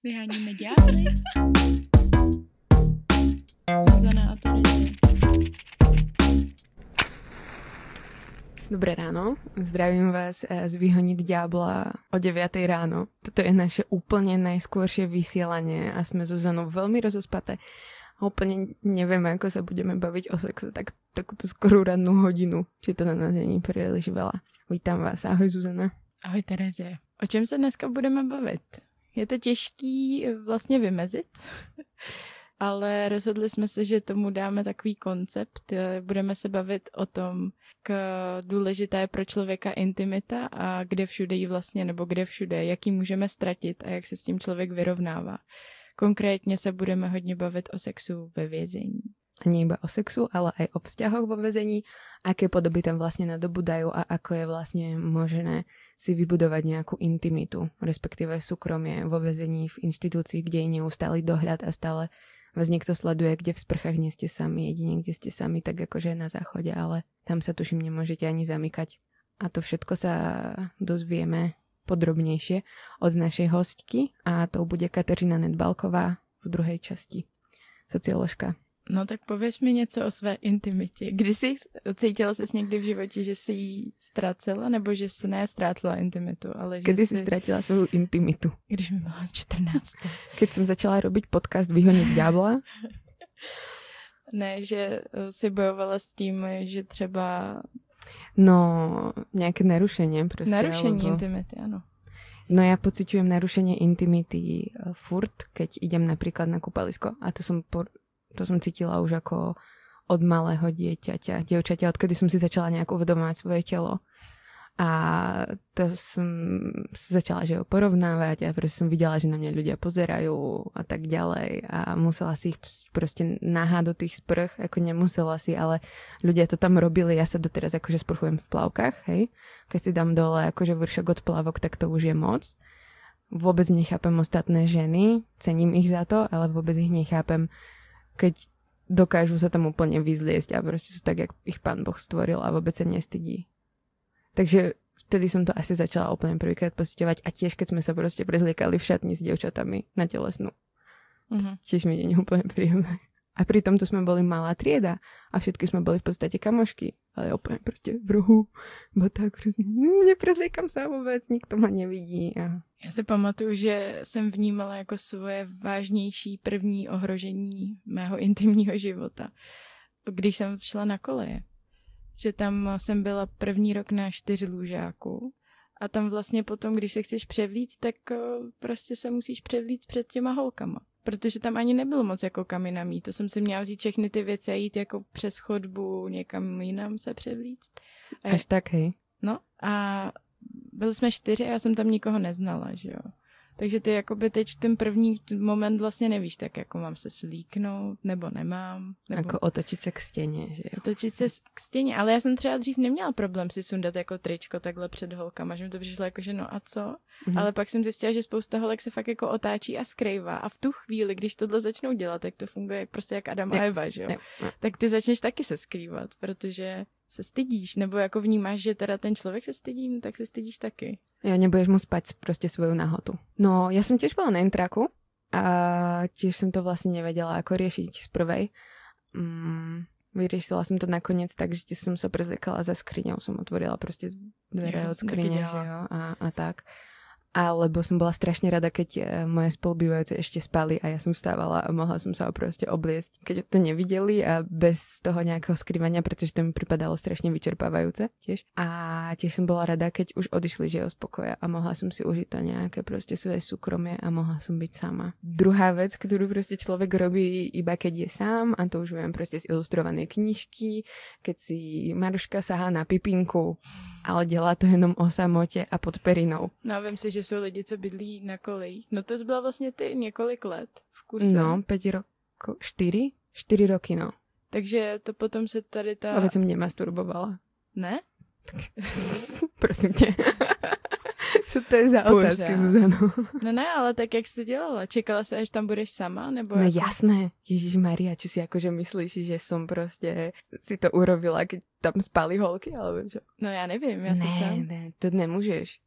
Vyháníme ďábly. Zuzana a. Dobré ráno, zdravím vás eh, z Vyhoniť Diabla o 9 ráno. Toto je naše úplne najskôršie vysielanie a sme Zuzanou veľmi rozospaté. Úplne nevieme, ako sa budeme baviť o sexe tak, takúto skorú rannú hodinu, či to na nás není príliš veľa. Vítam vás, ahoj Zuzana. Ahoj Terezie. O čem se dneska budeme bavit? Je to těžký vlastně vymezit, ale rozhodli jsme se, že tomu dáme takový koncept. Budeme se bavit o tom, k důležitá je pro člověka intimita a kde všude ji vlastně, nebo kde všude, jak ji můžeme ztratit a jak se s tím člověk vyrovnává. Konkrétně se budeme hodně bavit o sexu ve vězení. A iba o sexu, ale aj o vzťahoch vo väzení, aké podoby tam vlastne nadobudajú a ako je vlastne možné si vybudovať nejakú intimitu, respektíve súkromie vo väzení v inštitúcii, kde je neustály dohľad a stále vás niekto sleduje, kde v sprchách nie ste sami, jedine kde ste sami, tak akože na záchode, ale tam sa tuším nemôžete ani zamykať. A to všetko sa dozvieme podrobnejšie od našej hostky a to bude Kateřina Nedbalková v druhej časti. Socioložka. No tak pověš mi něco o své intimitě. Kdy jsi cítila jsi někdy v životě, že jsi ji ztrácela, nebo že jsi ne ztrátila intimitu, ale že Kedy jsi... si ztratila svoju intimitu? Když mi bylo 14. Keď som začala robiť podcast Vyhoniť diabla, Ne, že eh, si bojovala s tím, že třeba no nejaké narušenie proste. narušení alebo... intimity, ano. No ja pociťujem narušenie intimity eh, furt, keď idem napríklad na kúpalisko a to som, por- to som cítila už ako od malého dieťaťa, dievčaťa, odkedy som si začala nejak uvedomovať svoje telo. A to som začala že ho porovnávať a proste som videla, že na mňa ľudia pozerajú a tak ďalej a musela si ich proste nahať do tých sprch, ako nemusela si, ale ľudia to tam robili, ja sa doteraz akože sprchujem v plavkách, hej. Keď si dám dole akože vršok od plavok, tak to už je moc. Vôbec nechápem ostatné ženy, cením ich za to, ale vôbec ich nechápem, keď dokážu sa tam úplne vyzliesť a proste sú tak, jak ich pán Boh stvoril a vôbec sa nestydí. Takže vtedy som to asi začala úplne prvýkrát pociťovať a tiež keď sme sa proste prezliekali v šatni s dievčatami na telesnú. Mhm. Tiež mi je úplne príjemné. A pri tomto sme boli malá trieda a všetky sme boli v podstate kamošky, ale úplne proste v rohu, bo tak proste, "Mm, neprezliekam sa vôbec, nikto ma nevidí. A... Já si pamatuju, že jsem vnímala jako svoje vážnější první ohrožení mého intimního života, když jsem šla na koleje. Že tam jsem byla první rok na čtyři lůžáku a tam vlastně potom, když se chceš převlít, tak eh, prostě se musíš převlít před těma holkama. Protože tam ani nebylo moc jako kam jinam jít. To jsem si měla vzít všechny ty věci a jít jako přes chodbu někam jinam se převlíct. A Až tak, hej. No a byli jsme čtyři a já jsem tam nikoho neznala, že jo. Takže ty jakoby teď v ten první moment vlastně nevíš, tak jako mám se svlíknout, nebo nemám, nebo Ako otočiť sa k stene, že jo. otočit se k stěně. Ale já jsem třeba dřív neměla problém si sundat jako tričko takhle před holkama, že mi to přišlo jako, že no a co? Mhm. Ale pak jsem zjistila, že spousta holek se fakt jako otáčí a skrývá a v tu chvíli, když tohle začnou dělat, tak to funguje prostě jak Adam a Eva, že jo? Jo, jo. tak ty začneš taky se skrývat, protože se stydíš, nebo jako vnímáš, že teda ten člověk se stydí, no tak se stydíš taky. Jo, nebudeš mu spať proste svoju nahotu. No, ja som tiež bola na intraku a tiež som to vlastne nevedela, ako riešiť z prvej. Mm, vyriešila som to nakoniec tak, že som sa prezliekala za skriňou, som otvorila proste dvere od skrine, že jo, a, a tak. Alebo som bola strašne rada, keď e, moje spolubývajúce ešte spali a ja som vstávala a mohla som sa proste obliecť, keď to nevideli a bez toho nejakého skrývania, pretože to mi pripadalo strašne vyčerpávajúce tiež. A tiež som bola rada, keď už odišli že z pokoja a mohla som si užiť to nejaké proste svoje súkromie a mohla som byť sama. Druhá vec, ktorú proste človek robí iba keď je sám a to už viem proste z ilustrovanej knižky, keď si Maruška sahá na pipinku, ale dělá to jenom o samote a pod perinou. No vím si, že jsou lidi, co bydlí na kolejích. No to byla vlastně ty několik let v kuse. No, 5 rokov, 4? 4 roky, no. Takže to potom se tady ta... A veď som nemasturbovala. Ne? Prosím tě. Co to je za Pořád. otázky, Zuzano? No ne, ale tak jak jsi to dělala? Čekala se, až tam budeš sama? Nebo No jako... jasné. Ježiš Maria, či si akože myslíš, že som proste si to urobila, keď tam spali holky, alebo čo? No já nevím, já jsem ne, tam. ne, to nemůžeš.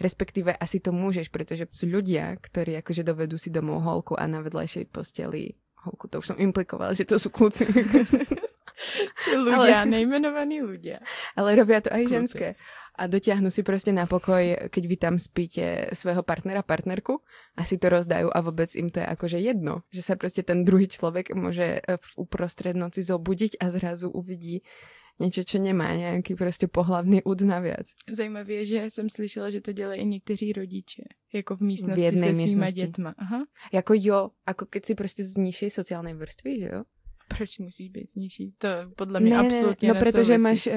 Respektíve asi to môžeš, pretože sú ľudia, ktorí akože dovedú si domov holku a na vedľajšej posteli holku, to už som implikovala, že to sú kľúci. ľudia, ale, nejmenovaní ľudia. Ale robia to aj Kluci. ženské. A dotiahnu si proste na pokoj, keď vy tam spíte svojho partnera, partnerku a si to rozdajú a vôbec im to je akože jedno. Že sa proste ten druhý človek môže v uprostred noci zobudiť a zrazu uvidí něco, čo nemá nějaký prostě pohlavný úd naviac. Zajímavé je, že jsem slyšela, že to dělají i někteří rodiče, jako v místnosti v se svýma dětma. Aha. Jako jo, jako keď si prostě z nižší sociální vrstvy, že jo? Proč musíš být nižší? To podle mě ne, absolutně No, protože máš uh,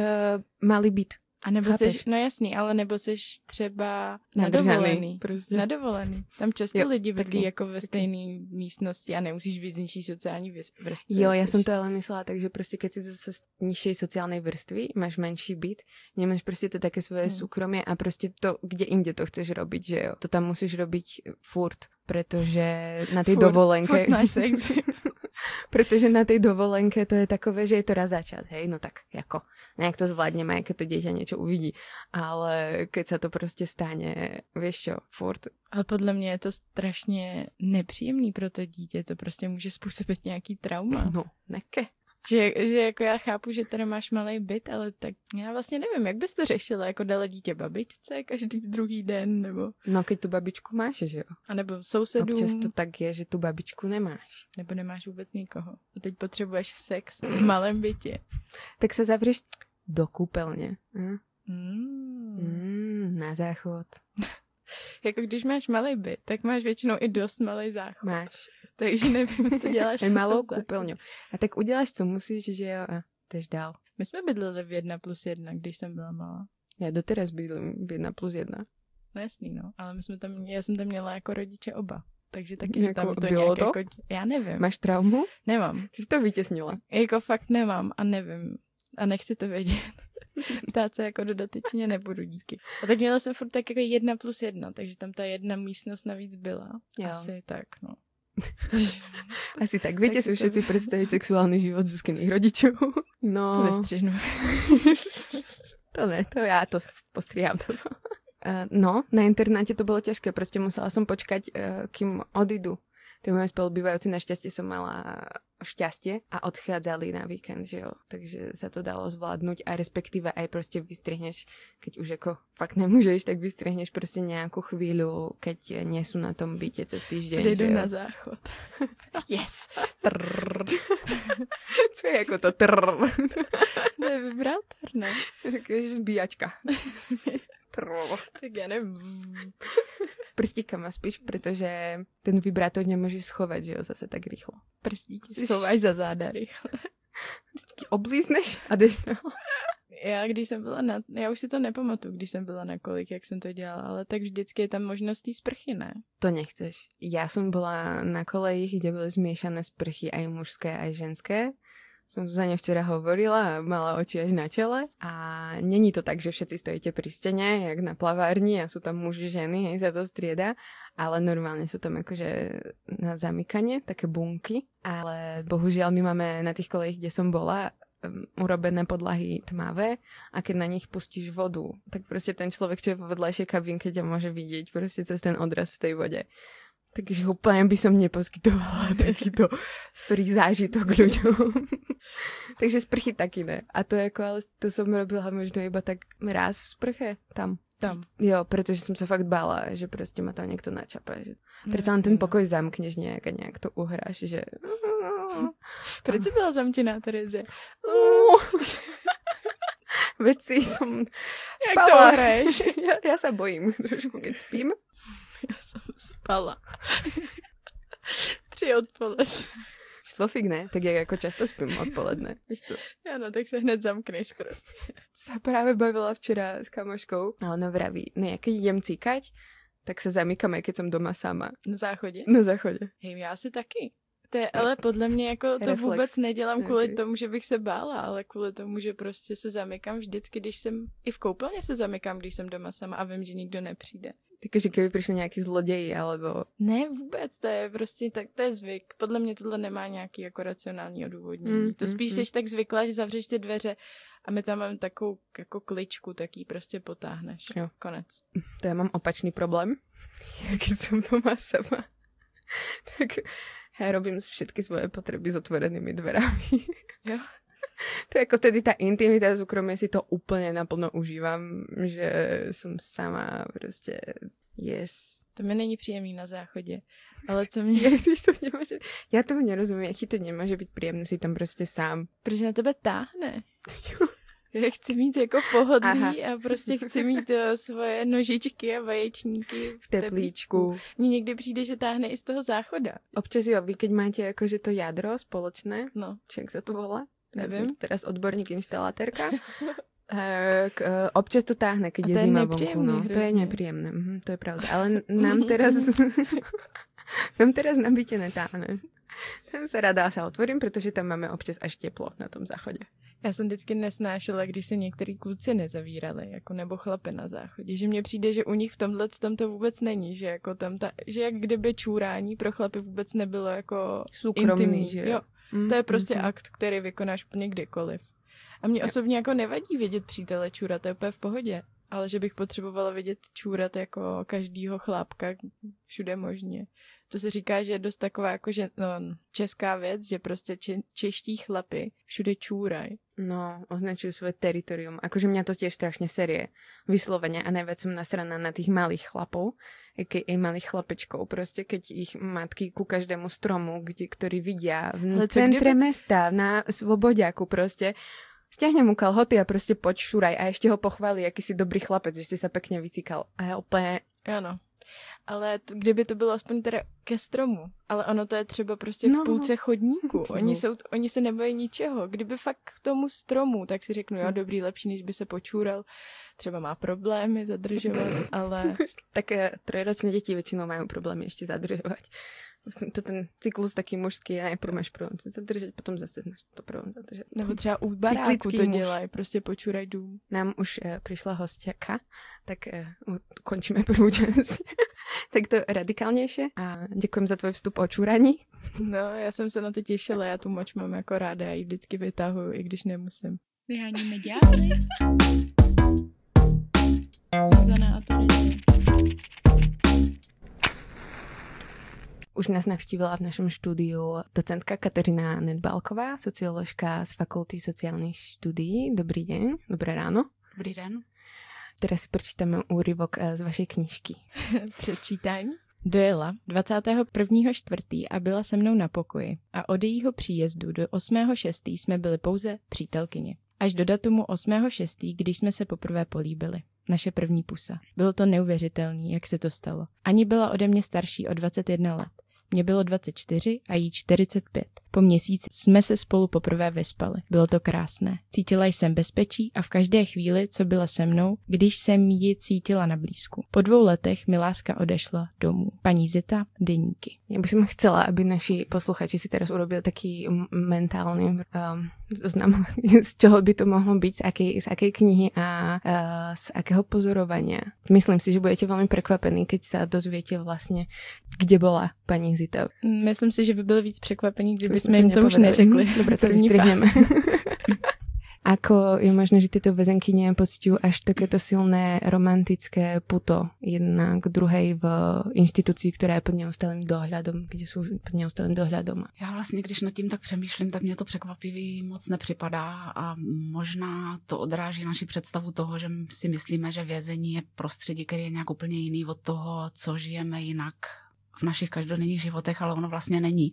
malý byt. A nebo seš, no jasný, ale nebo seš třeba na dovolený. Prostě. Na dovolený. Tam často jo, lidi bydlí jako ve stejné místnosti a nemusíš být z nižší sociální vrstvy. Jo, já jsem to ale myslela tak, že prostě keď si z nižší sociální vrstvy, máš menší byt, nemáš prostě to také svoje hmm. soukromí a prostě to, kde inde to chceš robiť, že jo. To tam musíš robiť furt, protože na té dovolenke... Furt máš sex. Protože na tej dovolenke to je takové, že je to raz za čas, hej, no tak jako nejak to zvládneme, keď to dieťa niečo uvidí. Ale keď sa to prostě stane, vieš čo, furt. Ale podle mě je to strašně nepříjemný pro to dítě, to prostě může způsobit nějaký trauma. No, neke. Že, že jako já chápu, že tady máš malý byt, ale tak já vlastně nevím, jak bys to řešila, jako dala dítě babičce každý druhý den, nebo... No, keď tu babičku máš, že jo? A nebo sousedům. Občas to tak je, že tu babičku nemáš. Nebo nemáš vůbec nikoho. A teď potřebuješ sex v malém bytě. tak se zavřeš do kúpeľne. Hm? Mm. Mm, na záchod. jako když máš malý byt, tak máš většinou i dost malý záchod. Máš. Takže nevím, co děláš. malou koupelňu. A tak uděláš, co musíš, že jo, a tež dál. My jsme bydleli v jedna plus jedna, když jsem byla malá. Já doteraz bydlím v jedna plus jedna. No jasný, no. Ale my jsme tam, já jsem tam měla jako rodiče oba. Takže taky se tam to bylo nějak to? jako, já nevím. Máš traumu? Nemám. Jsi to vytěsnila? Jako fakt nemám a nevím. A nechci to vědět. Ptát se jako dodatečně nebudu, díky. A tak měla jsem furt tak jako jedna plus jedna, takže tam ta jedna místnost navíc byla. Jo. Asi tak, no. Asi tak. Viete tak si všetci to... predstaviť sexuálny život Zuzkyných rodičov? No. To vystřihnu. to ne, to já to postrihám toto. Uh, no, na internáte to bylo těžké, prostě musela som počkať, uh, kým odídu tí moji spolubývajúci našťastie som mala šťastie a odchádzali na víkend, že jo. Takže sa to dalo zvládnuť a respektíve aj proste vystrihneš, keď už ako fakt nemôžeš, tak vystrihneš proste nejakú chvíľu, keď nie sú na tom byte cez týždeň. Jdu na záchod. yes! Co je jako to trrr? to je vibrátor, ne? Takže zbíjačka. tak já nevím prstíkama spíš, protože ten vibrátor nemůžeš schovat, že jo, zase tak rychlo. Prstíky schováš za záda rychle. Prstíky oblízneš a jdeš no. Já když jsem byla na, já už si to nepamatuju, když jsem byla na kolik, jak jsem to dělala, ale tak vždycky je tam možnost té sprchy, ne? To nechceš. Já jsem byla na kolejích, kde byly zmiešané sprchy aj mužské, aj ženské som za ne včera hovorila a mala oči až na čele. A není to tak, že všetci stojíte pri stene, jak na plavárni a sú tam muži, ženy, hej, sa to strieda, ale normálne sú tam akože na zamykanie, také bunky. Ale bohužiaľ my máme na tých kolejích, kde som bola, urobené podlahy tmavé a keď na nich pustíš vodu, tak prostě ten človek, čo je vo vedľajšej kabinke, ťa môže vidieť prostě cez ten odraz v tej vode. Takže úplně by som neposkytovala takýto free zážitok ľuďom. Takže sprchy taky ne. A to jako, ale to som robila možno iba tak raz v sprche tam. Tam. Jo, protože jsem se fakt bála, že prostě ma tam někdo načape. Že... Přece len ten pokoj zamkneš nějak a nějak to uhráš, že... Proč byla zamčená, Tereze? Věci jsem spala. Jak to hraješ? já, já se bojím trošku, když spím. Jsem spala. Tři odpoledne. Šlofik ne, tak jak jako často spím odpoledne, víš co? Ano, tak se hned zamkneš prostě. Se právě bavila včera s kamoškou a ona vraví, ne, jak jdem cíkať, tak se zamykám, keď jsem doma sama. Na záchodě? Na záchodě. Hej, já si taky. To je, ale podle mě jako to Reflex. vůbec nedělám kvůli okay. tomu, že bych se bála, ale kvůli tomu, že prostě se zamykám vždycky, když jsem, i v koupelně se zamykám, když jsem doma sama a vím, že nikdo nepřijde. Takže kdyby přišli nějaký zloději, alebo... Ne, vůbec, to je prostě tak, to je zvyk. Podle mě tohle nemá nějaký jako racionální odůvodnění. Mm, to spíš mm, jsi tak zvyklá, že zavřeš ty dveře a my tam máme takovou jako kličku, tak ji prostě potáhneš. Jo. Konec. To já mám opačný problém. Jak jsem doma sama, tak já robím všetky svoje potřeby s otvorenými dverami. Jo. To je jako tedy ta intimita súkromie si to úplně naplno užívám, že jsem sama prostě yes. To mi není příjemný na záchodě. Ale co mě... Jak to nemůže... Já tomu nerozumím, jaký to nemůže být příjemné si tam prostě sám. Protože na tebe táhne. Já chci mít jako pohodlí Aha. a prostě chci mít uh, svoje nožičky a vaječníky v teplíčku. Mně někdy přijde, že táhne i z toho záchoda. Občas jo, vy keď máte jakože to jádro společné, no. jak se to volá? Nevím. Ja teraz odborník instalatérka. Tak uh, občas to táhne, keď je, je zima vonku. No. To je nepříjemné, mhm, to je pravda. Ale nám teraz, nám teraz na bytě netáhne. Ten se radá se otvorím, protože tam máme občas až teplo na tom záchodě. Já jsem vždycky nesnášela, když se některý kluci nezavírali, jako nebo chlapy na záchodě, že mně přijde, že u nich v tomhle tom to vůbec není, že jako tam ta, že jak kdyby čůrání pro chlapy vůbec nebylo jako Soukromný, intimní. že jo. Mm, to je prostě mm, akt, který vykonáš úplně kdykoliv. A mě osobně jako nevadí vidět přítele čůrat, to je úplně v pohodě. Ale že bych potřebovala vidět čůrat jako každýho chlápka všude možně. To se říká, že je dost taková jako že, no, česká věc, že prostě če, čeští chlapy všude čúraj. No, označují svoje teritorium. Akože mě to těž strašně serie. Vysloveně a nejvíc jsem nasraná na těch malých chlapov, i malých chlapečkov, prostě keď ich matky ku každému stromu, kde, ktorý vidia v Ale centre kdyby... mesta, na Svobodiaku prostě, stiahne mu kalhoty a prostě poď šuraj a ještě ho pochválí, jaký si dobrý chlapec, že si se pekně vycíkal. A je úplně... Ano ale t- kdyby to bylo aspoň teda ke stromu, ale ono to je třeba prostě no, v půlce chodníku, oni, jsou, oni se nebojí ničeho, kdyby fakt k tomu stromu, tak si řeknu, jo, hm. dobrý, lepší, než by se počúral, třeba má problémy zadržovat, ale... tak eh, trojročné děti většinou mají problémy ještě zadržovat to ten cyklus taky mužský, najprv máš problém se zadržet, potom zase máš to problém zadržet. Nebo třeba u baráku to dělají, prostě počuraj dům. Nám už uh, přišla hostěka, tak uh, končíme první část. tak to radikálnější a děkujem za tvůj vstup o čuraní. No, já jsem se na to těšila, já tu moč mám jako ráda, já ji vždycky vytahuju, i když nemusím. Vyháníme ďábly. Zuzana a Terezie. Už nás navštívila v našem štúdiu docentka Kateřina Nedbalková, socioložka z Fakulty sociálnych štúdií. Dobrý deň, dobré ráno. Dobrý den. Teraz si prečítame úryvok eh, z vašej knižky. Předčítání. Dojela 21.4. a byla se mnou na pokoji a od jejího příjezdu do 8.6. jsme byli pouze přítelkyně. Až do datumu 8.6., když jsme se poprvé políbili. Naše první pusa. Bylo to neuvěřitelné, jak se to stalo. Ani byla ode mě starší o 21 let. Mě bylo 24 a jí 45. Po měsíci jsme se spolu poprvé vyspali. Bylo to krásné. Cítila jsem bezpečí a v každé chvíli, co byla se mnou, když jsem ji cítila na blízku. Po dvou letech mi láska odešla domů. Paní Zita, deníky. Já bych chcela, aby naši posluchači si teraz urobili taký mentální um, zoznam, z čeho by to mohlo být, z aké, z aké knihy a uh, z akého pozorovania. Myslím si, že budete velmi překvapení, keď se dozvíte vlastně, kde byla paní Zita. Myslím si, že by byli víc překvapení, kdyby jsme jim to už neřekli. Dobre, to vystrihneme. Ako je možné, že tyto väzenkyne pocitujú až takéto silné romantické puto jedna k druhej v instituci, která je pod neustálým dohľadom, kde jsou pod neustálým dohľadom? Já vlastně, když nad tím tak přemýšlím, tak mě to překvapivý moc nepřipadá a možná to odráží naši představu toho, že si myslíme, že vězení je prostředí, který je nějak úplně jiný od toho, co žijeme jinak v našich každodenních životech, ale ono vlastně není.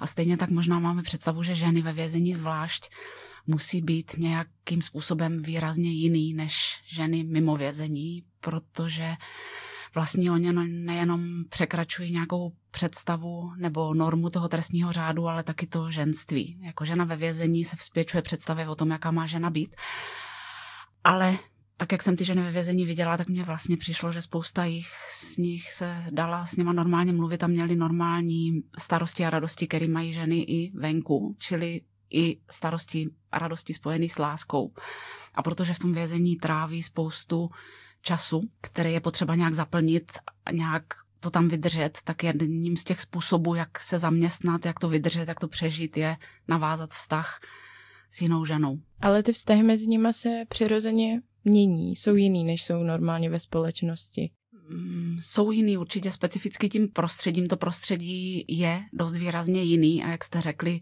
A stejně tak možná máme představu, že ženy ve vězení zvlášť musí být nějakým způsobem výrazně jiný než ženy mimo vězení, protože vlastně oni nejenom překračují nějakou představu nebo normu toho trestního řádu, ale taky to ženství. Jako žena ve vězení se vzpěčuje představě o tom, jaká má žena být. Ale tak jak jsem ty ženy ve vězení viděla, tak mně vlastně přišlo, že spousta jich z nich se dala s nima normálně mluvit a měli normální starosti a radosti, které mají ženy i venku, čili i starosti a radosti spojené s láskou. A protože v tom vězení tráví spoustu času, který je potřeba nějak zaplnit a nějak to tam vydržet, tak jedním z těch způsobů, jak se zaměstnat, jak to vydržet, jak to přežít, je navázat vztah s jinou ženou. Ale ty vztahy mezi nimi se přirozeně mění, jsou jiný, než jsou normálně ve společnosti. Mm, jsou jiný určitě specificky tím prostředím. To prostředí je dost výrazně jiný a jak jste řekli,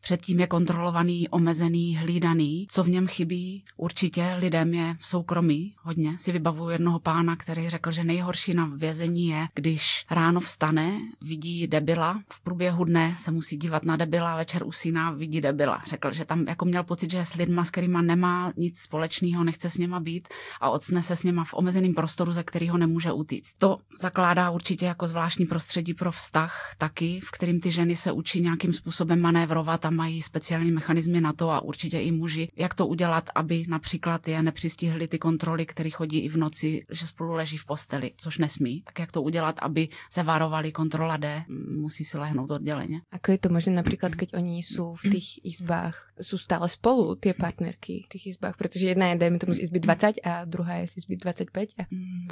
předtím je kontrolovaný, omezený, hlídaný. Co v něm chybí? Určitě lidem je v soukromí hodně. Si vybavuju jednoho pána, který řekl, že nejhorší na vězení je, když ráno vstane, vidí debila, v průběhu dne se musí dívat na debila, večer usíná, vidí debila. Řekl, že tam jako měl pocit, že s lidma, s kterýma nemá nic společného, nechce s něma být a ocne se s něma v omezeném prostoru, ze kterého nemůže utíct. To zakládá určitě jako zvláštní prostředí pro vztah taky, v kterým ty ženy se učí nějakým způsobem manévrovat a mají speciální mechanismy na to a určitě i muži, jak to udělat, aby například je nepřistihly ty kontroly, které chodí i v noci, že spolu leží v posteli, což nesmí. Tak jak to udělat, aby se varovali kontrola D, musí si lehnout odděleně. Ako je to možné například, keď oni jsou v těch izbách, jsou stále spolu, ty partnerky v těch izbách, protože jedna je, dejme tomu z izby 20 a druhá je z izby 25. A...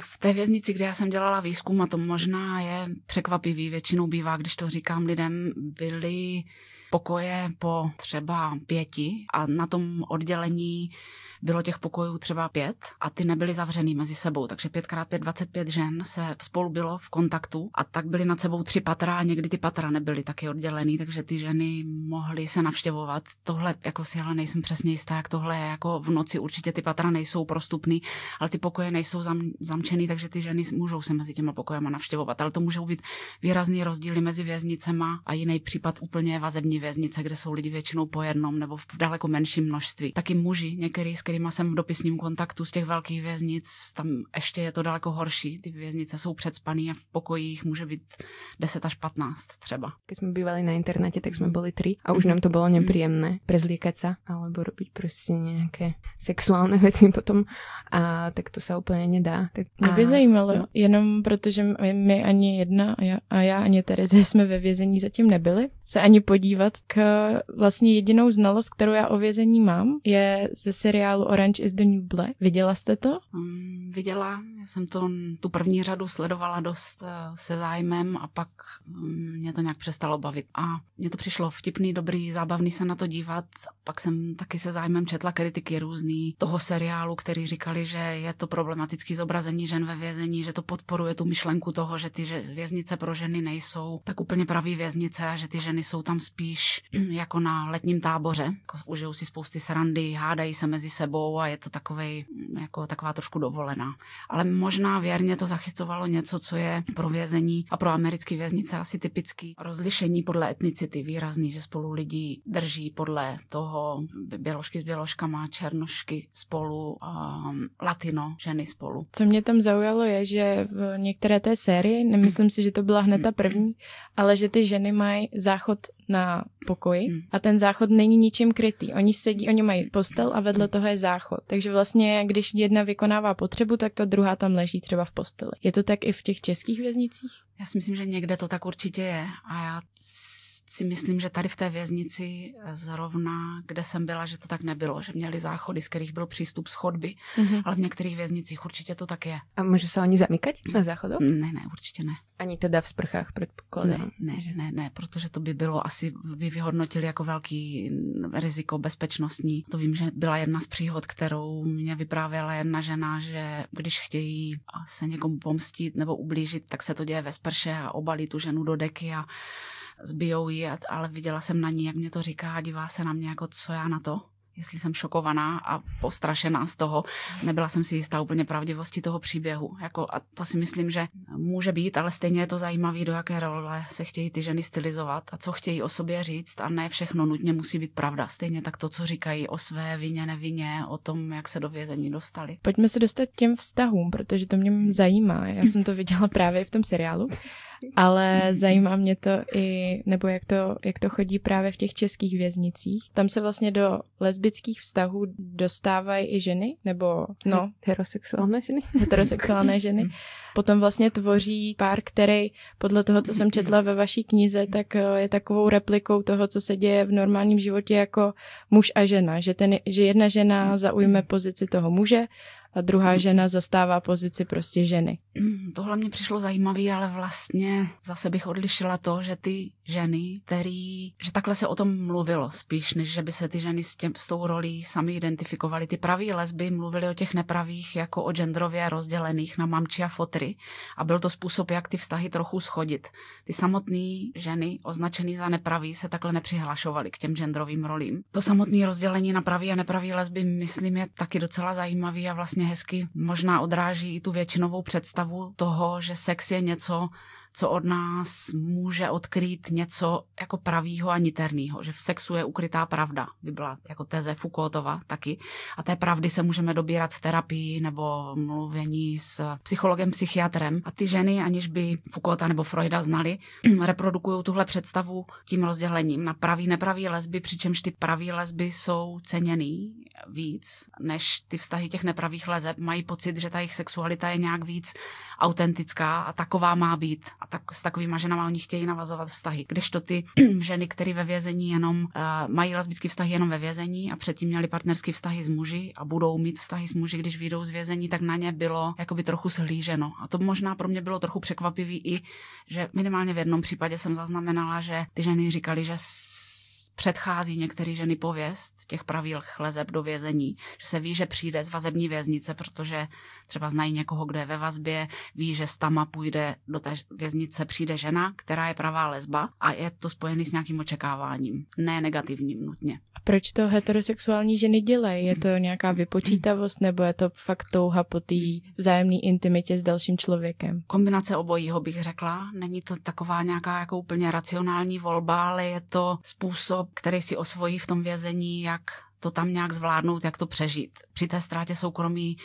V té věznici, kde já jsem dělala výzkum, a to možná je překvapivý, většinou bývá, když to říkám lidem, byly pokoje po třeba pěti a na tom oddělení bylo těch pokojů třeba pět a ty nebyly zavřený mezi sebou, takže pětkrát pět, 25 žen se spolu bylo v kontaktu a tak byly nad sebou tři patra a někdy ty patra nebyly taky oddělený, takže ty ženy mohly se navštěvovat. Tohle jako si ale nejsem přesně jistá, jak tohle je jako v noci určitě ty patra nejsou prostupný, ale ty pokoje nejsou zam, zamčený, takže ty ženy můžou se mezi těma pokojema navštěvovat, ale to můžou být výrazný rozdíly mezi věznicema a jiný případ úplně vazební věznice, kde jsou lidi většinou po jednom nebo v daleko menším množství. Taky muži, některý, s kterými jsem v dopisním kontaktu z těch velkých věznic, tam ještě je to daleko horší. Ty věznice jsou předspaný a v pokojích může být 10 až 15 třeba. Když jsme bývali na internete, tak jsme byli tři a už nám to bylo nepříjemné prezlíkať se alebo robiť prostě nějaké sexuální věci potom a tak to se úplně nedá. Tak... Mě by zajímalo, no. jenom protože my ani jedna a já, a já ani Tereze jsme ve vězení zatím nebyli, se ani podívat k vlastně jedinou znalost, kterou já o vězení mám, je ze seriálu Orange is the New Black. Viděla jste to? Um, viděla, já jsem to tu první řadu sledovala dost uh, se zájmem a pak um, mě to nějak přestalo bavit. A mně to přišlo vtipný, dobrý, zábavný se na to dívat. Pak jsem taky se zájmem četla kritiky různý toho seriálu, který říkali, že je to problematický zobrazení žen ve vězení, že to podporuje tu myšlenku toho, že ty věznice pro ženy nejsou tak úplně pravý věznice a že ty ženy jsou tam spíš jako na letním táboře. Jako užijou si spousty srandy, hádají se mezi sebou a je to takovej, jako taková trošku dovolená. Ale možná věrně to zachycovalo něco, co je pro vězení a pro americké věznice asi typický rozlišení podle etnicity výrazný, že spolu lidi drží podle toho běložky s běložkama, černošky spolu, um, latino ženy spolu. Co mě tam zaujalo je, že v některé té sérii, nemyslím si, že to byla hned ta první, ale že ty ženy mají záchod na pokoji hmm. a ten záchod není ničím krytý. Oni sedí, oni mají postel a vedle toho je záchod. Takže vlastně, když jedna vykonává potřebu, tak ta druhá tam leží třeba v posteli. Je to tak i v těch českých věznicích? Já si myslím, že někde to tak určitě je. A já si myslím, že tady v té věznici zrovna, kde jsem byla, že to tak nebylo, že měli záchody, z kterých byl přístup z chodby, mm-hmm. ale v některých věznicích určitě to tak je. A může se oni zamykať na záchodu? Ne, ne, určitě ne. Ani teda v sprchách předpokládám. Ne, ne, ne, ne, protože to by bylo asi, by vyhodnotili jako velký riziko bezpečnostní. To vím, že byla jedna z příhod, kterou mě vyprávěla jedna žena, že když chtějí se někomu pomstit nebo ublížit, tak se to děje ve sprše a obalí tu ženu do deky a zbijou ji, ale viděla jsem na ní, jak mě to říká a dívá se na mě jako, co já na to jestli jsem šokovaná a postrašená z toho. Nebyla jsem si jistá úplně pravdivosti toho příběhu. Jako, a to si myslím, že může být, ale stejně je to zajímavé, do jaké role se chtějí ty ženy stylizovat a co chtějí o sobě říct a ne všechno nutně musí být pravda. Stejně tak to, co říkají o své vině, nevině, o tom, jak se do vězení dostali. Pojďme se dostat k těm vztahům, protože to mě zajímá. Já jsem to viděla právě v tom seriálu ale zajímá mě to i, nebo jak to, jak to chodí právě v těch českých věznicích. Tam se vlastně do lesbických vztahů dostávají i ženy, nebo no. Heterosexuální ženy. Heterosexuální ženy. Potom vlastně tvoří pár, který podle toho, co jsem četla ve vaší knize, tak eh, je takovou replikou toho, co se děje v normálním životě jako muž a žena. Že, ten, že jedna žena zaujme pozici toho muže a druhá žena zastává pozici prostě ženy. Tohle mě přišlo zajímavé, ale vlastně zase bych odlišila to, že ty ženy, který, že takhle se o tom mluvilo spíš, než že by se ty ženy s, těm, s tou rolí sami identifikovaly. Ty praví lesby mluvily o těch nepravých jako o genderově rozdělených na mamči a fotry a byl to způsob, jak ty vztahy trochu schodit. Ty samotné ženy označené za nepraví se takhle nepřihlašovaly k těm genderovým rolím. To samotné rozdělení na pravý a nepravý lesby, myslím, je taky docela zajímavý a vlastně hezky možná odráží i tu většinovou představu toho, že sex je něco, co od nás může odkrýt něco jako pravýho a niterného, že v sexu je ukrytá pravda, by byla jako teze Foucaultova taky. A té pravdy se můžeme dobírat v terapii nebo mluvení s psychologem, psychiatrem. A ty ženy, aniž by Foucaulta nebo Freuda znali, reprodukují tuhle představu tím rozdělením na pravý, nepravý lesby, přičemž ty pravý lesby jsou ceněný víc než ty vztahy těch nepravých leseb. Mají pocit, že ta jejich sexualita je nějak víc autentická a taková má být a tak s takovými ženama oni chtějí navazovat vztahy. to ty ženy, které ve vězení jenom uh, mají lesbické vztahy jenom ve vězení a předtím měli partnerské vztahy s muži a budou mít vztahy s muži, když vyjdou z vězení, tak na ně bylo jakoby trochu slíženo. A to možná pro mě bylo trochu překvapivý i, že minimálně v jednom případě jsem zaznamenala, že ty ženy říkali, že předchází některé ženy pověst těch pravých lezeb do vězení, že se ví, že přijde z vazební věznice, protože třeba znají někoho, kdo je ve vazbě, ví, že z tama půjde do té věznice, přijde žena, která je pravá lesba a je to spojený s nějakým očekáváním, ne negativním nutně. A proč to heterosexuální ženy dělají? Je to nějaká vypočítavost nebo je to fakt touha po té vzájemné intimitě s dalším člověkem? Kombinace obojího bych řekla. Není to taková nějaká jako úplně racionální volba, ale je to způsob, který si osvojí v tom vězení, jak to tam nějak zvládnout, jak to přežít. Při té ztrátě soukromí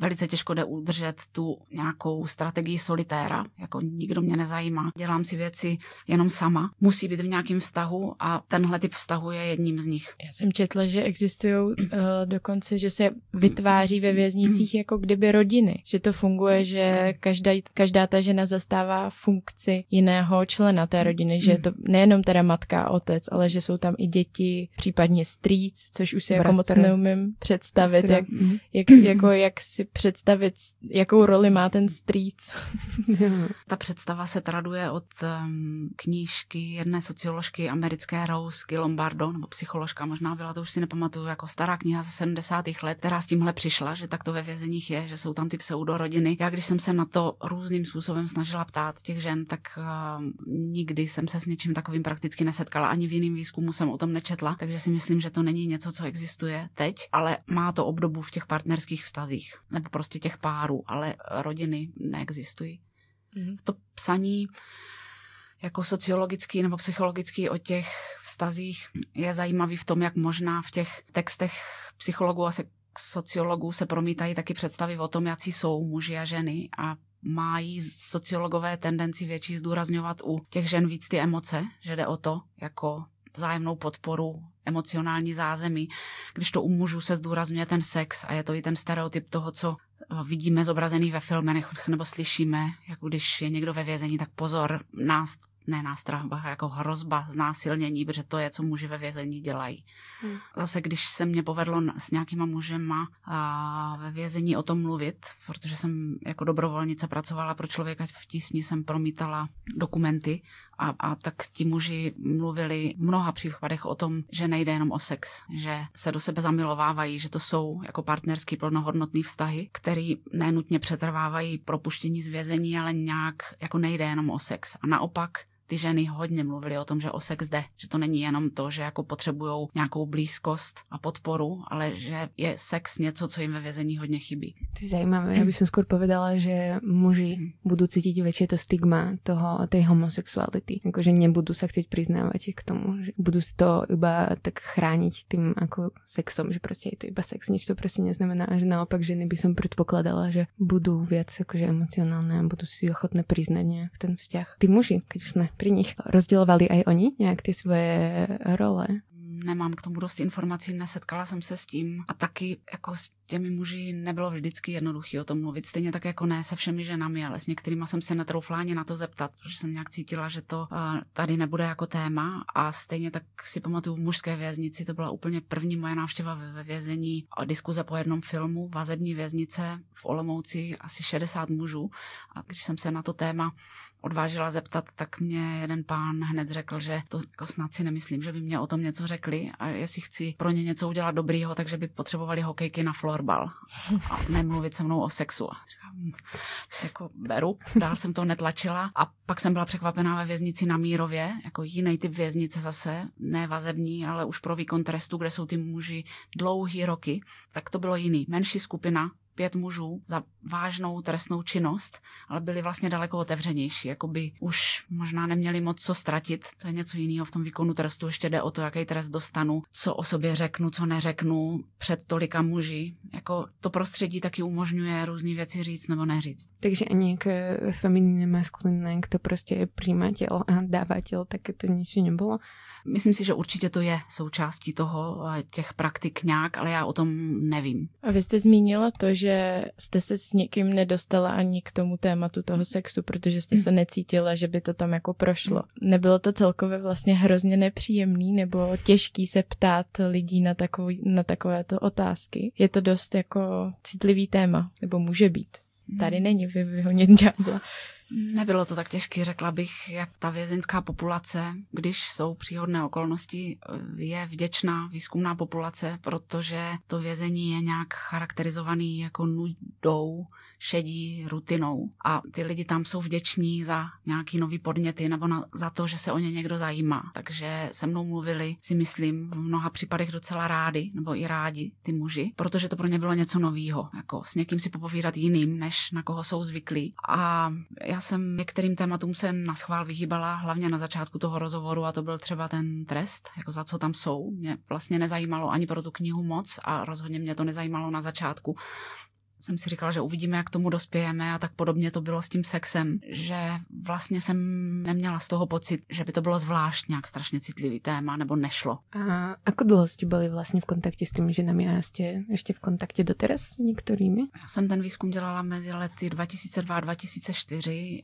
velice těžko jde udržet tu nějakou strategii solitéra, jako nikdo mě nezajímá, dělám si věci jenom sama, musí být v nějakém vztahu a tenhle typ vztahu je jedním z nich. Já jsem četla, že existují uh, dokonce, že se vytváří ve věznicích jako kdyby rodiny, že to funguje, že každá, každá ta žena zastává funkci jiného člena té rodiny, že je to nejenom teda matka a otec, ale že jsou tam i děti, případně strýc, což už si jako moc neumím představit, jak, jak, jako, jak si si představit, jakou roli má ten strýc. Ta představa se traduje od um, knížky jedné socioložky americké Rose Gilombardo, nebo psycholožka možná byla, to už si nepamatuju, jako stará kniha ze 70. let, která s tímhle přišla, že tak to ve vězeních je, že jsou tam ty pseudorodiny. Já když jsem se na to různým způsobem snažila ptát těch žen, tak uh, nikdy jsem se s něčím takovým prakticky nesetkala, ani v jiném výzkumu jsem o tom nečetla, takže si myslím, že to není něco, co existuje teď, ale má to obdobu v těch partnerských vztazích nebo prostě těch párů, ale rodiny neexistují. Mm-hmm. To psaní jako sociologický nebo psychologický o těch vztazích je zajímavý v tom, jak možná v těch textech psychologů a sociologů se promítají taky představy o tom, jaký jsou muži a ženy a mají sociologové tendenci větší zdůrazňovat u těch žen víc ty emoce, že jde o to, jako vzájemnou podporu, emocionální zázemí, když to u mužů se zdůrazňuje ten sex a je to i ten stereotyp toho, co eh, vidíme zobrazený ve filmech nebo slyšíme, jako když je někdo ve vězení, tak pozor, nás ne nástrah, jako hrozba znásilnění, protože to je, co muži ve vězení dělají. Hmm. Zase, když se mě povedlo s nějakýma mužema a ve vězení o tom mluvit, protože jsem jako dobrovolnice pracovala pro člověka v tísni, jsem promítala dokumenty a, a tak ti muži mluvili v mnoha případech o tom, že nejde jenom o sex, že se do sebe zamilovávají, že to jsou jako partnerský plnohodnotný vztahy, který nenutně přetrvávají propuštění z vězení, ale nějak jako nejde jenom o sex. A naopak ty ženy hodně mluvily o tom, že o sex jde, že to není jenom to, že jako potřebují nějakou blízkost a podporu, ale že je sex něco, co jim ve vězení hodně chybí. To je zajímavé. Já bych skôr povedala, že muži mhm. budou cítit větší to stigma toho, té homosexuality. Jakože nebudou se chcet přiznávat k tomu, že budou si to iba tak chránit tím jako sexom, že prostě je to iba sex, nič to prostě neznamená, že naopak ženy by som predpokladala, že budou viac akože emocionálne a budú si ochotné priznať nejak ten vzťah. Ty muži, keď už sme pri nich. Rozdielovali aj oni nejak tie svoje role? nemám k tomu dost informací, nesetkala jsem se s tím a taky jako s těmi muži nebylo vždycky jednoduché o tom mluvit. Stejně tak jako ne se všemi ženami, ale s některými jsem se netroufla ani na to zeptat, protože jsem nějak cítila, že to tady nebude jako téma a stejně tak si pamatuju v mužské věznici, to byla úplně první moje návštěva ve vězení diskuze po jednom filmu, vazební věznice v Olomouci, asi 60 mužů a když jsem se na to téma odvážila zeptat, tak mě jeden pán hned řekl, že to jako snad si nemyslím, že by mě o tom něco řekli a jestli chci pro ně něco udělat dobrýho, takže by potřebovali hokejky na florbal a nemluvit se mnou o sexu. A říkám, hm, jako beru, dál jsem to netlačila a pak jsem byla překvapená ve věznici na Mírově, jako jiný typ věznice zase, ne vazební, ale už pro výkon trestu, kde jsou ty muži dlouhý roky, tak to bylo jiný. Menší skupina, pět mužů za vážnou trestnou činnost, ale byli vlastně daleko otevřenější, jako by už možná neměli moc co ztratit, to je něco jiného v tom výkonu trestu, ještě jde o to, jaký trest dostanu, co o sobě řeknu, co neřeknu před tolika muži. Jako to prostředí taky umožňuje různé věci říct nebo neříct. Takže ani k feminine, maskulinné, to prostě je přijímatel a dávatel, tak to nič nebylo? Myslím si, že určitě to je součástí toho, těch praktik nějak, ale já o tom nevím. A vy jste zmínila to, že jste se s někým nedostala ani k tomu tématu toho sexu, protože jste se necítila, že by to tam jako prošlo. Nebylo to celkově vlastně hrozně nepříjemný nebo těžký se ptát lidí na, takový, na takovéto otázky? Je to dost jako citlivý téma, nebo může být. Tady není vyhonět ďábla. Nebylo to tak těžké, řekla bych, jak ta vězeňská populace, když jsou příhodné okolnosti, je vděčná výzkumná populace, protože to vězení je nějak charakterizovaný jako nudou, šedí rutinou a ty lidi tam jsou vděční za nějaký nový podněty nebo na, za to, že se o ně někdo zajímá. Takže se mnou mluvili, si myslím, v mnoha případech docela rádi nebo i rádi ty muži, protože to pro ně bylo něco nového, jako s někým si popovídat jiným, než na koho jsou zvyklí. A já jsem některým tématům se na schvál vyhýbala, hlavně na začátku toho rozhovoru a to byl třeba ten trest, jako za co tam jsou. Mě vlastně nezajímalo ani pro tu knihu moc a rozhodně mě to nezajímalo na začátku jsem si říkala, že uvidíme, jak tomu dospějeme a tak podobně to bylo s tím sexem, že vlastně jsem neměla z toho pocit, že by to bylo zvlášť nějak strašně citlivý téma nebo nešlo. A ako dlouho jste byli vlastně v kontakte s těmi ženami a jste ještě v kontakte doteraz s některými? Já jsem ten výzkum dělala mezi lety 2002 a 2004,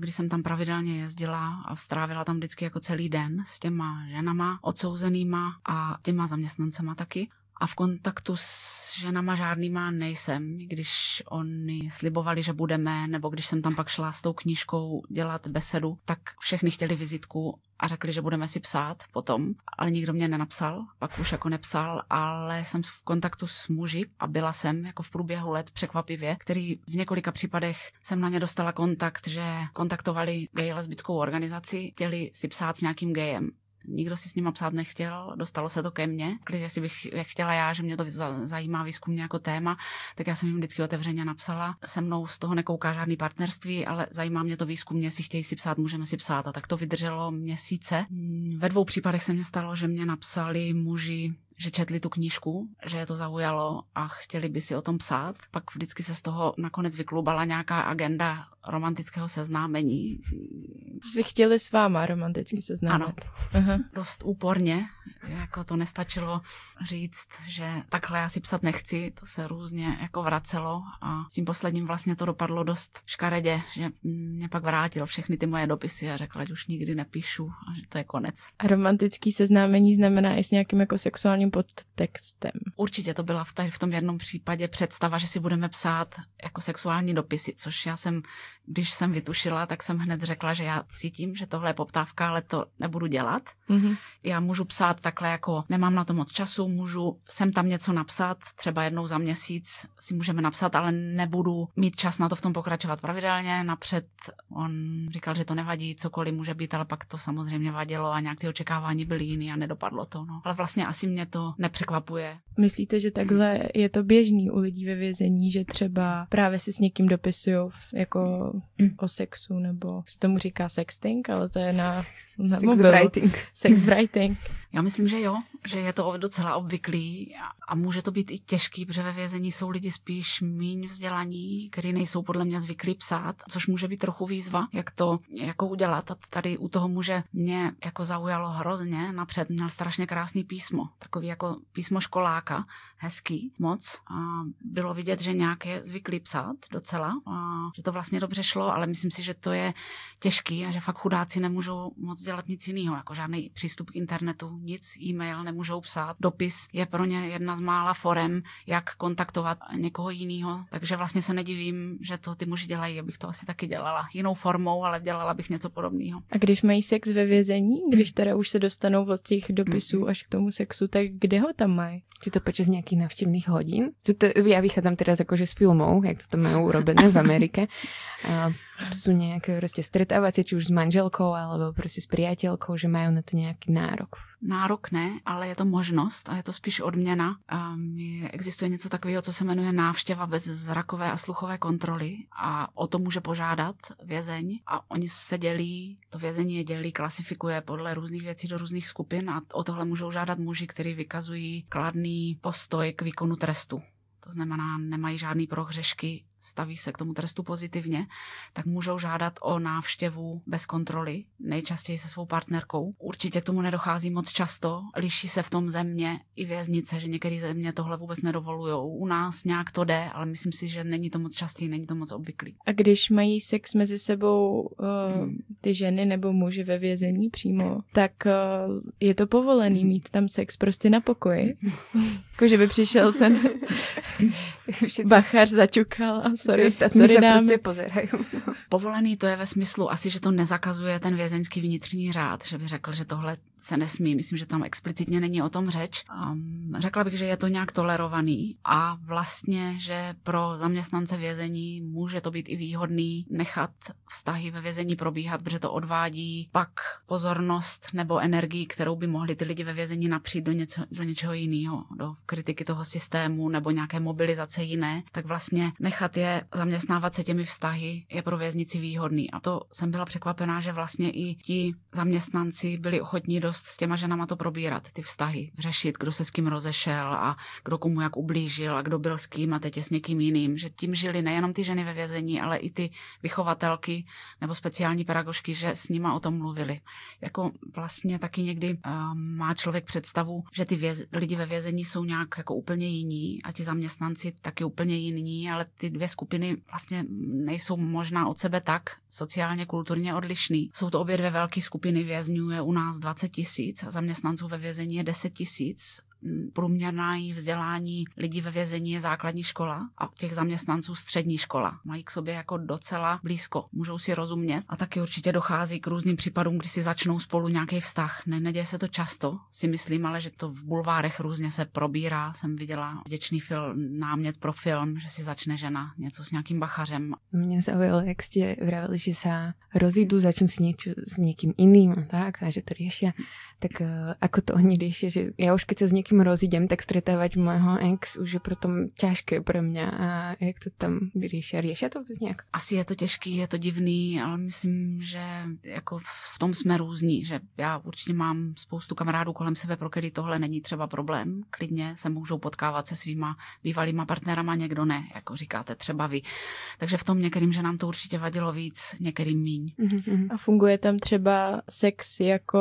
kdy jsem tam pravidelně jezdila a strávila tam vždycky jako celý den s těma ženama, odsouzenýma a těma zaměstnancema taky a v kontaktu s ženama žádnýma nejsem, když oni slibovali, že budeme, nebo když jsem tam pak šla s tou knížkou dělat besedu, tak všechny chtěli vizitku a řekli, že budeme si psát potom, ale nikdo mě nenapsal, pak už jako nepsal, ale jsem v kontaktu s muži a byla jsem jako v průběhu let překvapivě, který v několika případech jsem na ně dostala kontakt, že kontaktovali gay lesbickou organizaci, chtěli si psát s nějakým gejem nikdo si s nima psát nechtěl, dostalo se to ke mně. Když si bych chtěla já, že mě to zajímá výzkumně jako téma, tak já jsem jim vždycky otevřeně napsala. Se mnou z toho nekouká žádný partnerství, ale zajímá mě to výzkumně, si chtějí si psát, můžeme si psát. A tak to vydrželo měsíce. Ve dvou případech se mě stalo, že mě napsali muži že četli tu knížku, že je to zaujalo a chtěli by si o tom psát. Pak vždycky se z toho nakonec vyklubala nějaká agenda romantického seznámení. Si chtěli s váma romanticky seznámit. Ano, Aha. dost úporně, jako to nestačilo říct, že takhle já si psat nechci, to se různě jako vracelo a s tím posledním vlastně to dopadlo dost škaredě, že mě pak vrátil všechny ty moje dopisy a řekl, že už nikdy nepíšu a že to je konec. A romantický seznámení znamená i s nějakým jako sexuálním podtextem. Určitě to byla v, tady v tom jednom případě představa, že si budeme psát jako sexuální dopisy, což já jsem když jsem vytušila, tak jsem hned řekla, že já cítím, že tohle je poptávka, ale to nebudu dělat. Mm-hmm. Já můžu psát takhle jako nemám na to moc času, můžu sem tam něco napsat, třeba jednou za měsíc si můžeme napsat, ale nebudu mít čas na to v tom pokračovat pravidelně. Napřed on říkal, že to nevadí, cokoliv může být, ale pak to samozřejmě vadilo a nějak ty očekávání byly jiný a nedopadlo to. No. Ale vlastně asi mě to nepřekvapuje. Myslíte, že takhle je to běžný u lidí ve vězení, že třeba právě si s někým dopisují jako o sexu, nebo se tomu říká sexting, ale to je na, na Sex mobil. writing. Sex writing. Já myslím, že jo, že je to docela obvyklý a může to být i těžký, protože ve vězení jsou lidi spíš míň vzdělaní, kteří nejsou podle mě zvyklí psát, což může být trochu výzva, jak to jako udělat. A tady u toho muže mě jako zaujalo hrozně. Napřed měl strašně krásný písmo, takový jako písmo školáka, hezký moc. A bylo vidět, že nějak je zvyklý psát docela, a že to vlastně dobře šlo, ale myslím si, že to je těžký a že fakt chudáci nemůžou moc dělat nic jiného, jako žádný přístup k internetu, nic, e-mail nemůžou psát. Dopis je pro ně jedna z mála forem, jak kontaktovat někoho jiného. Takže vlastně se nedivím, že to ty muži dělají, abych to asi taky dělala. Jinou formou, ale dělala bych něco podobného. A když mají sex ve vězení, když teda už se dostanou od těch dopisů mm. až k tomu sexu, tak kde ho tam mají? Či to počas nějakých návštěvných hodin? To, ja vychádzam teraz akože z filmov, jak to tam majú urobené v Amerike. A sú nejaké proste stretávacie, či už s manželkou, alebo proste s priateľkou, že majú na to nejaký nárok. Nárok ne, ale je to možnost a je to spíš odměna. Um, je, existuje něco takového, co se jmenuje návštěva bez zrakové a sluchové kontroly a o to může požádat vězeň a oni se dělí, to vězení je dělí, klasifikuje podle různých věcí do různých skupin a o tohle můžou žádat muži, kteří vykazují kladný postoj k výkonu trestu. To znamená, nemají žádný prohřešky staví se k tomu trestu pozitivně, tak můžou žádat o návštěvu bez kontroly, nejčastěji se svou partnerkou. Určitě k tomu nedochází moc často, liší se v tom země i věznice, že některé země tohle vůbec nedovolují. U nás nějak to jde, ale myslím si, že není to moc častý, není to moc obvyklý. A když mají sex mezi sebou uh, hmm. ty ženy nebo muži ve vězení přímo, tak uh, je to povolený mít tam sex prostě na pokoji. jako, že by přišel ten bachař, začukal a sorry, sorry se prostě pozerají. Povolený to je ve smyslu asi, že to nezakazuje ten vězeňský vnitřní řád, že by řekl, že tohle se nesmí. Myslím, že tam explicitně není o tom řeč. Um, řekla bych, že je to nějak tolerovaný a vlastně, že pro zaměstnance vězení může to být i výhodný nechat vztahy ve vězení probíhat, protože to odvádí pak pozornost nebo energii, kterou by mohli ty lidi ve vězení napřít do, něco, do něčeho jiného, do kritiky toho systému nebo nějaké mobilizace jiné, tak vlastně nechat je zaměstnávat se těmi vztahy je pro věznici výhodný. A to jsem byla překvapená, že vlastně i ti zaměstnanci byli ochotní dost s těma ženama to probírat, ty vztahy, řešit, kdo se s kým rozešel a kdo komu jak ublížil a kdo byl s kým a teď je s někým jiným. Že tím žili nejenom ty ženy ve vězení, ale i ty vychovatelky nebo speciální pedagožky, že s nima o tom mluvili. Jako vlastně taky někdy uh, má člověk představu, že ty věz, lidi ve vězení jsou nějak jako úplně jiní a ti zaměstnanci taky úplně jiní, ale ty dvě skupiny vlastně nejsou možná od sebe tak sociálně, kulturně odlišný. Jsou to obě dvě velké skupiny vězňů, je u nás 20 tisíc a zaměstnanců ve vězení je 10 tisíc průměrná vzdělání lidí ve vězení je základní škola a těch zaměstnanců střední škola. Mají k sobě jako docela blízko, můžou si rozumět a taky určitě dochází k různým případům, kdy si začnou spolu nějaký vztah. Ne, neděje se to často, si myslím, ale že to v bulvárech různě se probírá. Jsem viděla vděčný film, námět pro film, že si začne žena něco s nějakým bachařem. Mě zaujalo, jak jste vravili, že se rozídu, začnou si něco s někým jiným a tak, a že to řeší tak uh, ako to oni riešia, že ja už keď sa s niekým rozídem, tak stretávať môjho ex už je potom ťažké pre mňa a jak to tam riešia? Riešia to vůbec nějak? Asi je to těžký, je to divný, ale myslím, že jako v tom jsme různí, že já určitě mám spoustu kamarádů kolem sebe, pro který tohle není třeba problém. Klidně se můžou potkávat se svýma bývalýma partnerama, někdo ne, jako říkáte třeba vy. Takže v tom některým, že nám to určitě vadilo víc, některým míň. Mm-hmm. A funguje tam třeba sex jako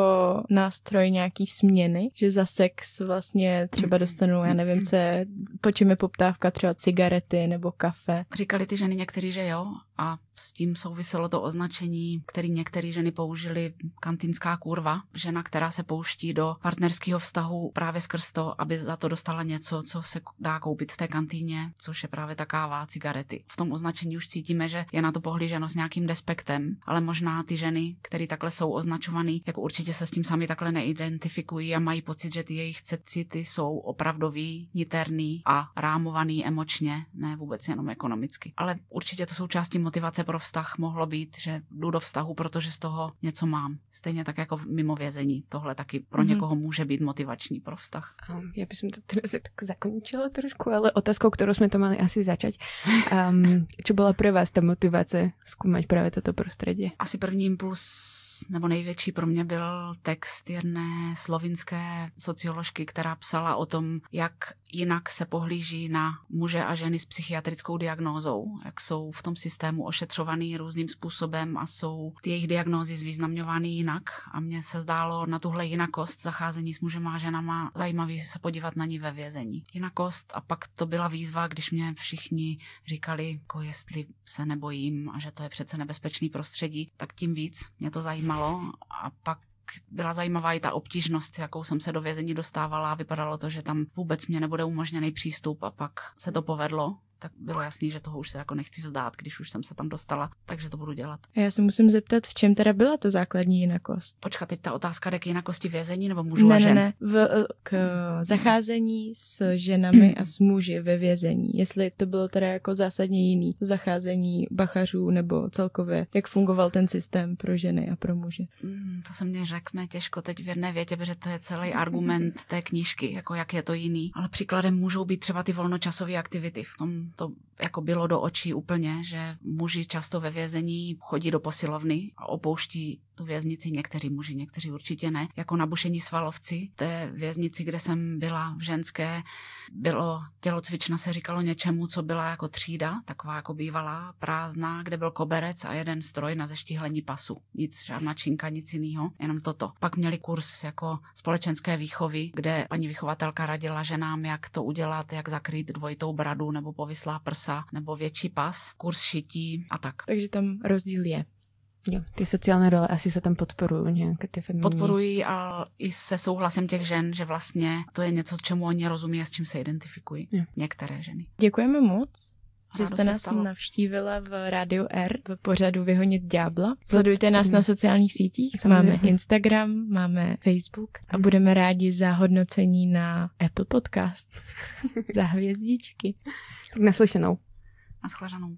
nástroj nástroj nějaký směny, že za sex vlastně třeba dostanu, já nevím, co je, po čem je poptávka, třeba cigarety nebo kafe. Říkali ty ženy některý, že jo, a s tím souviselo to označení, který některé ženy použili, kantinská kurva, žena, která se pouští do partnerského vztahu právě skrz to, aby za to dostala něco, co se dá koupit v té kantýně, což je právě ta káva, cigarety. V tom označení už cítíme, že je na to pohlíženo s nějakým despektem, ale možná ty ženy, které takhle jsou označované, jako určitě se s tím sami takhle neidentifikují a mají pocit, že ty jejich city jsou opravdový, niterný a rámovaný emočně, ne vůbec jenom ekonomicky. Ale určitě to jsou části motivace pro vztah mohlo být, že jdu do vztahu, protože z toho něco mám. Stejně tak jako mimo vězení. Tohle taky pro mm-hmm. někoho může být motivační pro vztah. Um, já bych to teda tak zakončila trošku, ale otázkou, kterou jsme to mali asi začať. Um, čo byla pro vás ta motivace zkoumat právě toto prostředí? Asi první impuls nebo největší pro mě byl text jedné slovinské socioložky, která psala o tom, jak jinak se pohlíží na muže a ženy s psychiatrickou diagnózou, jak jsou v tom systému ošetřovaný různým způsobem a jsou ty jejich diagnózy zvýznamňovány jinak. A mně se zdálo na tuhle jinakost zacházení s mužem a ženama zajímavý se podívat na ní ve vězení. Jinakost a pak to byla výzva, když mě všichni říkali, jako jestli se nebojím a že to je přece nebezpečný prostředí, tak tím víc mě to zajímalo a pak byla zajímavá i ta obtížnost, jakou jsem se do vězení dostávala vypadalo to, že tam vůbec mě nebude umožněný přístup a pak se to povedlo tak bylo jasný, že toho už se jako nechci vzdát, když už jsem se tam dostala, takže to budu dělat. A já se musím zeptat, v čem teda byla ta základní jinakost? Počkat, teď ta otázka jde k jinakosti vězení nebo mužů ne, a žen? Ne, ne, v, k zacházení s ženami a s muži ve vězení. Jestli to bylo teda jako zásadně jiný, to zacházení bachařů nebo celkově, jak fungoval ten systém pro ženy a pro muže. Mm, to se mě řekne těžko teď v jedné větě, protože to je celý argument té knížky, jako jak je to jiný. Ale příkladem můžou být třeba ty volnočasové aktivity. V tom to jako bylo do očí úplně, že muži často ve vězení chodí do posilovny a opouští tu věznici, někteří muži, někteří určitě ne, jako nabušení svalovci. Té věznici, kde jsem byla v ženské, bylo tělocvična se říkalo něčemu, co byla jako třída, taková jako bývalá, prázdná, kde byl koberec a jeden stroj na zeštíhlení pasu. Nic, žádná činka, nic jiného, jenom toto. Pak měli kurz jako společenské výchovy, kde paní vychovatelka radila ženám, jak to udělat, jak zakrýt dvojitou bradu nebo povyslá prsa nebo větší pas, kurz šití a tak. Takže tam rozdíl je. Jo, ty sociální role asi se tam podporují nějaké ty feminní. Podporují a i se souhlasem těch žen, že vlastně to je něco, čemu oni rozumí a s čím se identifikují. Jo. Některé ženy. Děkujeme moc. Že jste nás stalo. navštívila v Rádiu R v pořadu Vyhonit ďábla. Sledujte nás na sociálních sítích. Samozřejmě. Máme Instagram, máme Facebook a budeme rádi za hodnocení na Apple Podcast. za hvězdičky. Tak naslyšenou. Naschledanou.